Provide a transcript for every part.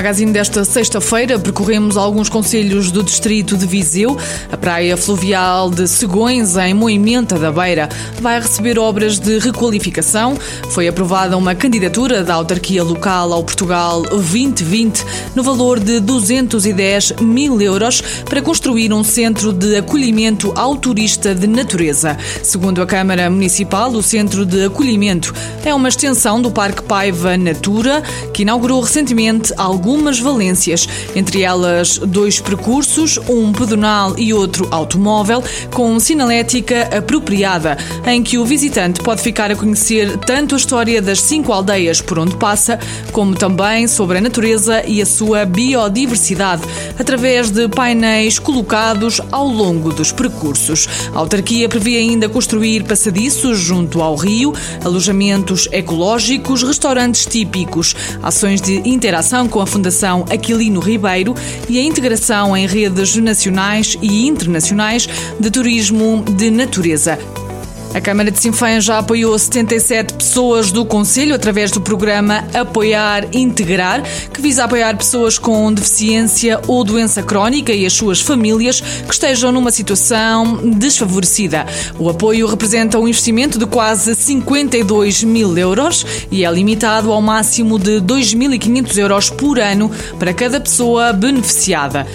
Magazine desta sexta-feira percorremos alguns conselhos do distrito de Viseu. A praia fluvial de Segões, em Moimenta da Beira, vai receber obras de requalificação. Foi aprovada uma candidatura da autarquia local ao Portugal 2020 no valor de 210 mil euros para construir um centro de acolhimento ao turista de natureza. Segundo a Câmara Municipal, o centro de acolhimento é uma extensão do Parque Paiva Natura, que inaugurou recentemente algumas valências, entre elas dois percursos, um pedonal e outro automóvel, com sinalética apropriada, em que o visitante pode ficar a conhecer tanto a história das cinco aldeias por onde passa, como também sobre a natureza e a sua biodiversidade, através de painéis colocados ao longo dos percursos. A autarquia prevê ainda construir passadiços junto ao rio, alojamentos ecológicos, restaurantes típicos, ações de interação com a Fundação Aquilino Ribeiro e a integração em redes nacionais e internacionais de turismo de natureza. A Câmara de Sinfém já apoiou 77 pessoas do Conselho através do programa Apoiar Integrar, que visa apoiar pessoas com deficiência ou doença crónica e as suas famílias que estejam numa situação desfavorecida. O apoio representa um investimento de quase 52 mil euros e é limitado ao máximo de 2.500 euros por ano para cada pessoa beneficiada.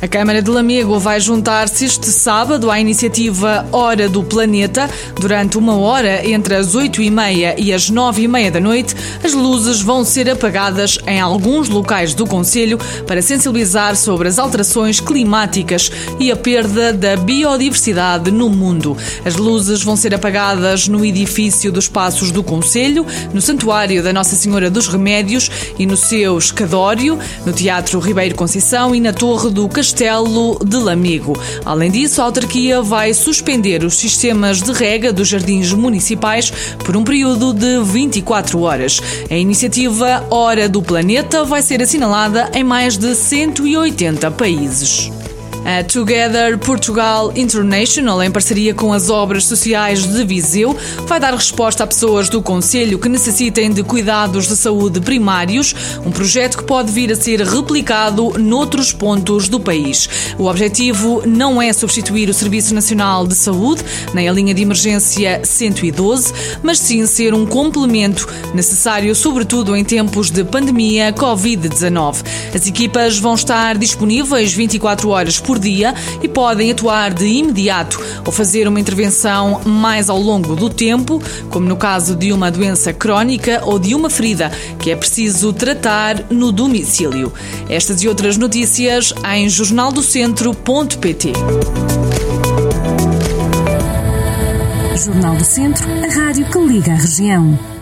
A Câmara de Lamego vai juntar-se este sábado à iniciativa Hora do Planeta. Durante uma hora, entre as 8 e meia e as 9 e meia da noite, as luzes vão ser apagadas em alguns locais do Conselho para sensibilizar sobre as alterações climáticas e a perda da biodiversidade no mundo. As luzes vão ser apagadas no edifício dos Passos do Conselho, no Santuário da Nossa Senhora dos Remédios e no seu escadório, no Teatro Ribeiro Conceição e na Torre do Castelo Castelo de Lamigo. Além disso, a autarquia vai suspender os sistemas de rega dos jardins municipais por um período de 24 horas. A iniciativa Hora do Planeta vai ser assinalada em mais de 180 países. A Together Portugal International, em parceria com as obras sociais de Viseu, vai dar resposta a pessoas do Conselho que necessitem de cuidados de saúde primários, um projeto que pode vir a ser replicado noutros pontos do país. O objetivo não é substituir o Serviço Nacional de Saúde, nem a linha de emergência 112, mas sim ser um complemento necessário, sobretudo em tempos de pandemia Covid-19. As equipas vão estar disponíveis 24 horas por por dia e podem atuar de imediato ou fazer uma intervenção mais ao longo do tempo, como no caso de uma doença crónica ou de uma ferida que é preciso tratar no domicílio. Estas e outras notícias em jornaldocentro.pt. Jornal do Centro, a rádio que liga a região.